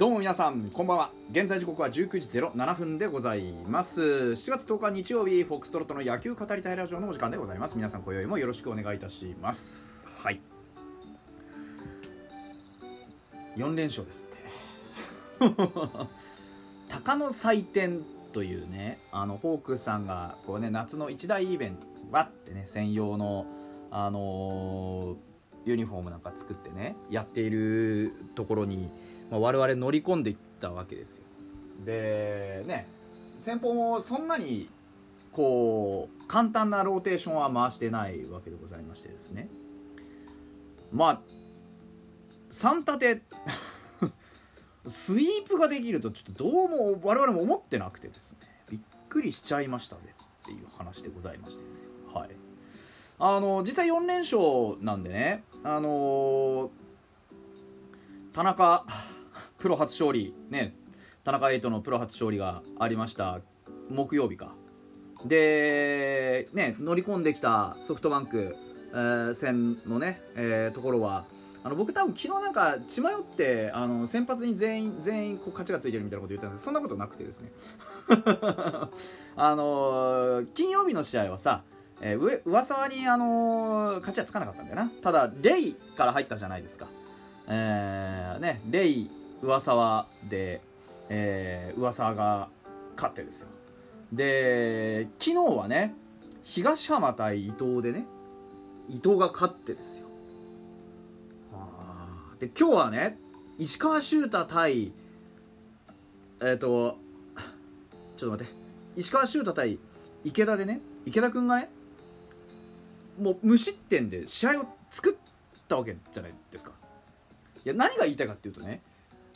どうも皆さんこんばんは。現在時刻は19時07分でございます。7月10日日曜日フォックストロットの野球語りたいラジオのお時間でございます。皆さん今宵もよろしくお願いいたします。はい。4連勝ですって。鷹の祭典というねあのホークさんがこうね夏の一大イベントわってね専用のあのーユニフォームなんか作ってねやっているところに、まあ、我々乗り込んでいったわけですよ。でね先方もそんなにこう簡単なローテーションは回してないわけでございましてですね。まあ3立て スイープができるとちょっとどうも我々も思ってなくてですね。びっくりしちゃいましたぜっていう話でございましてですよ。はい。あの実際4連勝なんでねあの田中プロ初勝利ね田中エイトのプロ初勝利がありました木曜日か。でね乗り込んできたソフトバンク、えー、戦のね、えー、ところはあの僕多分昨日なんか血迷ってあの先発に全員全員こう勝ちがついてるみたいなこと言ったんです。けどそんなことなくてですね。あの金曜日の試合はさえー、上沢に、あのー、勝ちはつかなかったんだよな。ただレイから入ったじゃないですか。えー、ねレイ上沢で、えー、上沢が勝ってですよ。で昨日はね東浜対伊藤でね伊藤が勝ってですよ。で今日はね石川修太対えっ、ー、とちょっと待って。石川修太対池田でね池田君がねもう無失点で試合を作ったわけじゃないですか。いや何が言いたいかっていうとね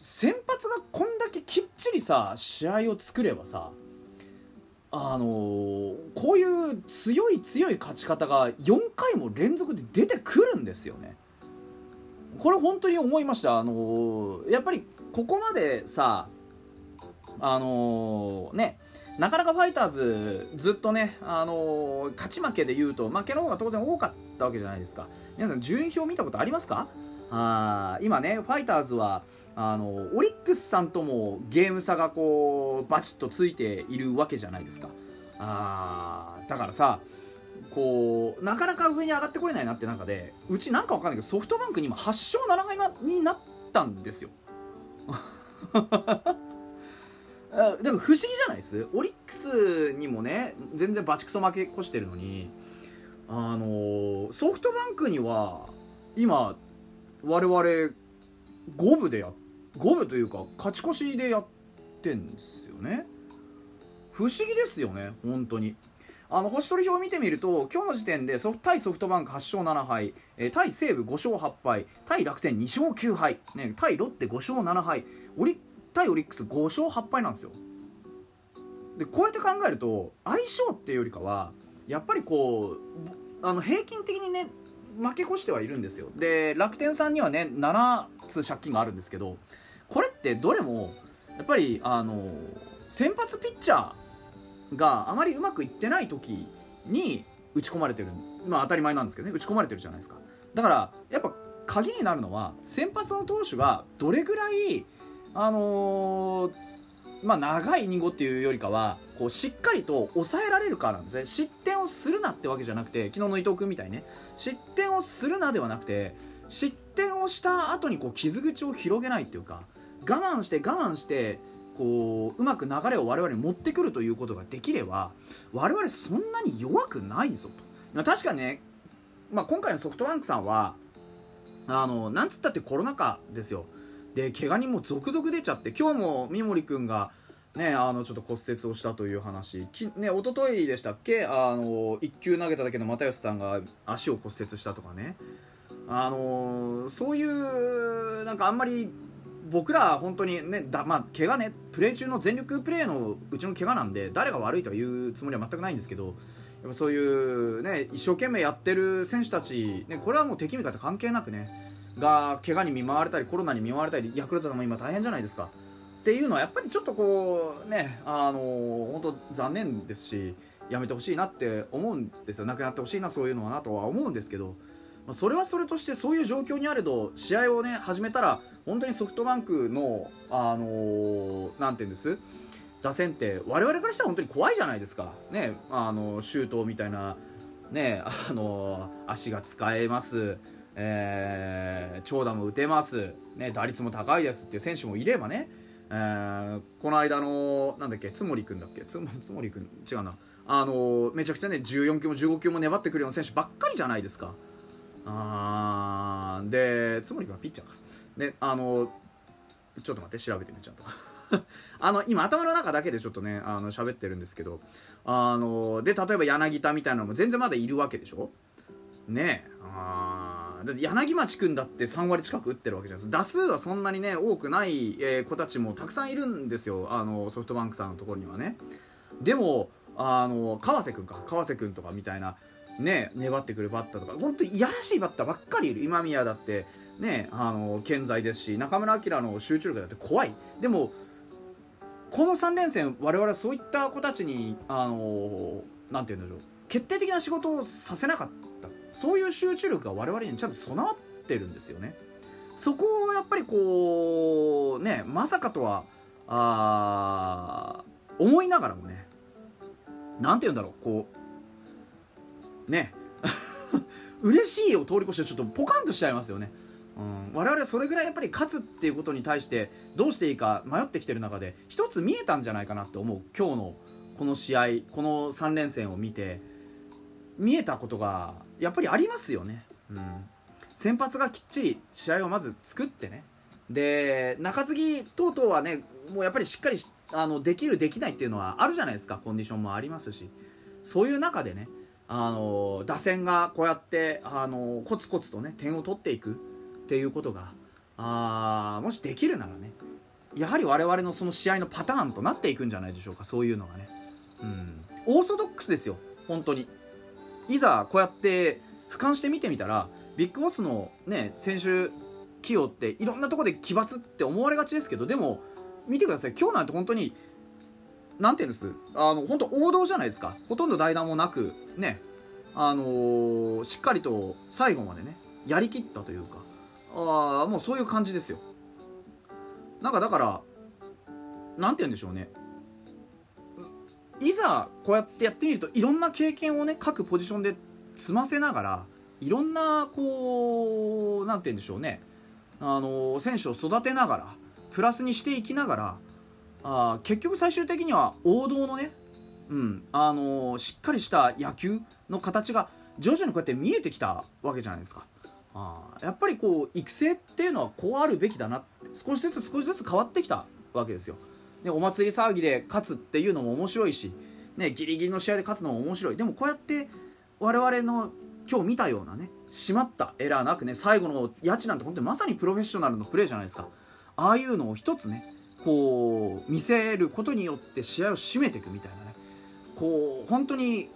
先発がこんだけきっちりさ試合を作ればさあのー、こういう強い強い勝ち方が4回も連続で出てくるんですよね。これ本当に思いました。あのー、やっぱりここまでさあのー、ねなかなかファイターズずっとね、あのー、勝ち負けで言うと負けの方が当然多かったわけじゃないですか。皆さん順位表見たことありますか？あ今ねファイターズはあのオリックスさんともゲーム差がこうバチッとついているわけじゃないですか。あだからさこうなかなか上に上がってこれないなって中でうちなんかわかんないけどソフトバンクに今8勝7敗なになったんですよ。でも不思議じゃないです？オリックスにもね全然バチクソ負け越してるのにあのソフトバンクには今我々五分でや五分というか勝ち越しでやってんですよね。不思議ですよね本当に。あの星取り表を見てみると今日の時点でソ対ソフトバンク8勝7敗、えー、対西武5勝8敗対楽天2勝9敗、ね、対ロッテ5勝7敗オリ対オリックス5勝8敗なんですよ。でこうやって考えると相性っていうよりかはやっぱりこうあの平均的にね負け越してはいるんですよ。で楽天さんにはね7つ借金があるんですけどこれってどれもやっぱりあの先発ピッチャーがあまりうまくいってない時に打ち込まれてる。まあ当たり前なんですけどね打ち込まれてるじゃないですか。だからやっぱ鍵になるのは先発の投手がどれぐらいあのー、まあ、長いイニングっていうよりかはこうしっかりと抑えられるからなんですね。失点をするなってわけじゃなくて昨日の伊藤君みたいにね。失点をするなではなくて失点をした後にこう傷口を広げないっていうか我慢して我慢してこううまく流れを我々に持ってくるということができれば我々そんなに弱くないぞと。確かにね、まあ、今回のソフトバンクさんはあのなんつったってコロナ禍ですよ。で怪我人も続々出ちゃって今日も三森君がね、あのちょっと骨折をしたという話。き、ね、一昨日でしたっけ？あの1球投げただけの又吉さんが足を骨折したとかね。あのそういうなんかあんまり僕らは本当にねだ、まあ、怪我ねプレー中の全力プレーのうちの怪我なんで誰が悪いとは言うつもりは全くないんですけどやっぱそういうね一生懸命やってる選手たち、ね、これはもう敵味方関係なくねが怪我に見舞われたりコロナに見舞われたりヤクルトでも今大変じゃないですか。っていうのはやっぱりちょっとこうねあの本当残念ですしやめてほしいなって思うんですよ。なくなってほしいなそういうのはなとは思うんですけど。まあ、それはそれとしてそういう状況にあれど試合をね始めたら本当にソフトバンクのあの、なんていうんです？打線って我々からしたら本当に怖いじゃないですか。ねあのシュートみたいなねあの足が使えます。えー、長打も打てます、ね、打率も高いですっていう選手もいればね、えー、この間のなんだっけ津森君だっけ？津森君違うな。あのめちゃくちゃね14球も15球も粘ってくるような選手ばっかりじゃないですか。あで津森君はピッチャーか。であのちょっと待って調べてみちゃんと。あの今頭の中だけでちょっとねあの喋ってるんですけどあので例えば柳田みたいなのも全然まだいるわけでしょ？ねえあだって柳町君だって3割近く打ってるわけじゃないですか打数はそんなにね多くない、え、子たちもたくさんいるんですよ。あのソフトバンクさんのところにはね。でもあの川瀬君か。川瀬君とかみたいなね粘ってくるバッターとか本当にいやらしいバッターばっかりいる。今宮だってねあの健在ですし中村晃の集中力だって怖い。でもこの3連戦我々はそういった子たちにあのなんて言うんでしょう。決定的な仕事をさせなかった。そういう集中力が我々にちゃんと備わってるんですよね。そこをやっぱりこうねまさかとはあ思いながらもね何て言うんだろうこうね 嬉しいを通り越してちょっとポカンとしちゃいますよね、うん、我々それぐらいやっぱり勝つっていうことに対してどうしていいか迷ってきてる中で一つ見えたんじゃないかなって思う今日のこの試合この3連戦を見て見えたことがやっぱりありますよね、うん、先発がきっちり試合をまず作ってね。で中継ぎ等々はねもうやっぱりしっかりあのできるできないっていうのはあるじゃないですか。コンディションもありますし。そういう中でねあの打線がこうやってあのコツコツとね点を取っていくっていうことがあもしできるならねやはり我々のその試合のパターンとなっていくんじゃないでしょうか。そういうのがね、うん、オーソドックスですよ。本当に。いざこうやって俯瞰して見てみたらビッグボスのね選手起用っていろんなところで奇抜って思われがちですけどでも見てください。今日なんて本当に何て言うんです？あの本当王道じゃないですか。ほとんど代打もなくねあのー、しっかりと最後までねやりきったというかあもうそういう感じですよ。なんかだから何て言うんでしょうね。いざこうやってやってみるといろんな経験をね各ポジションで積ませながらいろんなこう何て言うんでしょうねあの選手を育てながらプラスにしていきながらあ結局最終的には王道のね、うんあのしっかりした野球の形が徐々にこうやって見えてきたわけじゃないですか。あやっぱりこう育成っていうのはこうあるべきだな少しずつ少しずつ変わってきたわけですよ。でお祭り騒ぎで勝つっていうのも面白いし、ね、ギリギリの試合で勝つのも面白い。でもこうやって我々の今日見たようなね締まったエラーなくね最後の家賃なんて本当にまさにプロフェッショナルのプレーじゃないですか。ああいうのを一つねこう見せることによって試合を締めていくみたいなね。こう本当に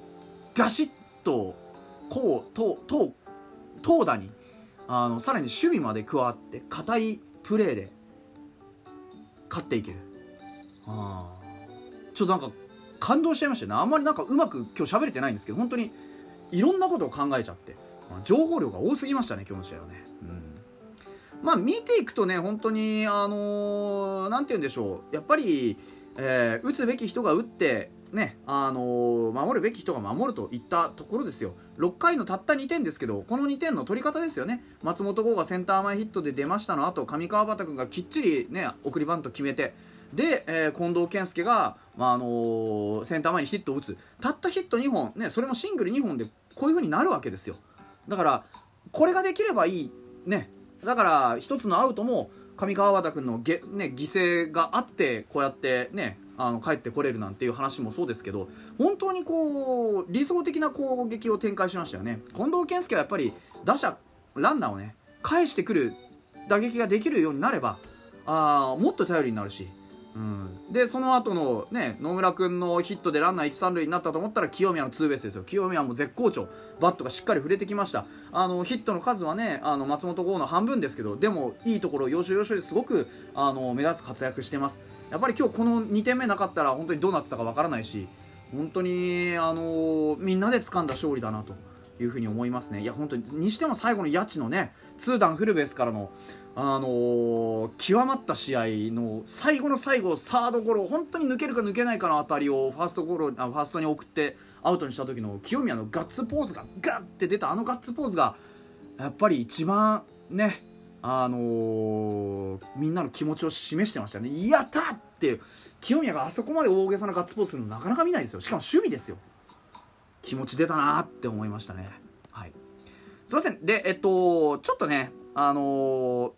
ガシッとこう投投投打にあのさらに守備まで加わって硬いプレーで勝っていける。あちょっとなんか感動しちゃいましたね。あんまりなんかうまく今日喋れてないんですけど本当にいろんなことを考えちゃって。情報量が多すぎましたね今日の試合はね、うん、まあ見ていくとね本当にあの何、ー、て言うんでしょう。やっぱり、えー、打つべき人が打ってねあのー、守るべき人が守るといったところですよ。6回のたった2点ですけどこの2点の取り方ですよね。松本剛がセンター前ヒットで出ましたのあと上川畑君がきっちりね送りバント決めてで、えー、近藤健介が、まああのー、センター前にヒットを打つ。たったヒット2本、ね、それもシングル2本でこういう風になるわけですよ。だからこれができればいい。ね。だから一つのアウトも上川畑君のげ、ね、犠牲があってこうやってねあの帰ってこれるなんていう話もそうですけど本当にこう理想的な攻撃を展開しましたよね。近藤健介はやっぱり打者ランナーをね返してくる打撃ができるようになればあもっと頼りになるしうん、でその後のね野村君のヒットでランナー一三塁になったと思ったら清宮のツーベースですよ。清宮も絶好調。バットがしっかり触れてきました。あのヒットの数はねあの松本剛の半分ですけどでもいいところ要所要所ですごくあの目立つ活躍してます。やっぱり今日この2点目なかったら本当にどうなってたかわからないし本当にあのみんなで掴んだ勝利だなと。いうふうに思いますね。いや本当ににしても最後の谷地のね2段フルベースからのあのー、極まった試合の最後の最後サードゴロ本当に抜けるか抜けないかの当たりをファーストゴロあファーストに送ってアウトにした時の清宮のガッツポーズがガッて出たあのガッツポーズがやっぱり一番ねあのー、みんなの気持ちを示してましたね。やったって清宮があそこまで大げさなガッツポーズするのなかなか見ないですよ。しかも守備ですよ。気持ち出たなって思いましたね。はい。すいません。でえっとちょっとねあのー、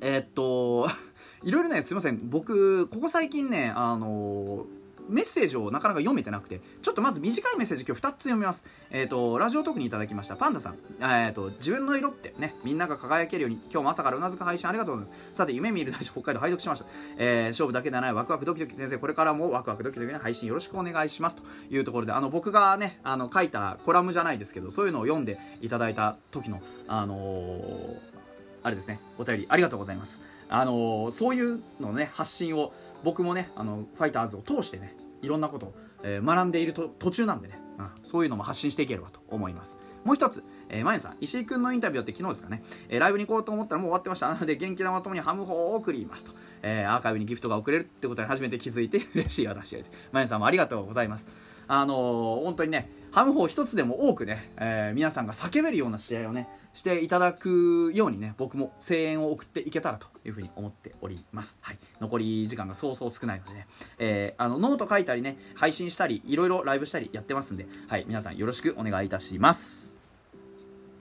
えっと いろいろねすいません。僕ここ最近ねあのーメッセージをなかなか読めてなくてちょっとまず短いメッセージ今日2つ読みます。えっ、ー、とラジオトークにいただきましたパンダさん。えっ、ー、と自分の色ってねみんなが輝けるように今日も朝からうなずく配信ありがとうございます。さて夢見る大事北海道拝読しました、えー、勝負だけではないワクワクドキドキ先生これからもワクワクドキドキの配信よろしくお願いします。というところであの僕がねあの書いたコラムじゃないですけどそういうのを読んでいただいた時のあのー、あれですね。お便りありがとうございます。あのそういうのね発信を僕もねあのファイターズを通してねいろんなことを、えー、学んでいると途中なんでね、うん、そういうのも発信していければと思います。もう一つ、えー、まゆさん、石井君のインタビューって昨日ですかね、えー、ライブに行こうと思ったらもう終わってました。なので、元気玉ともにハムホを送りますと、えー、アーカイブにギフトが送れるってことに初めて気づいて嬉しい私がいて、まゆさんもありがとうございます。あのー、本当にね、ハムホ一つでも多くね、えー、皆さんが叫べるような試合をね、していただくようにね僕も声援を送っていけたらというふうに思っております、はい、残り時間がそうそう少ないのでね、えー、あのノート書いたりね配信したりいろいろライブしたりやってますんで、はい、皆さんよろしくお願いいたします。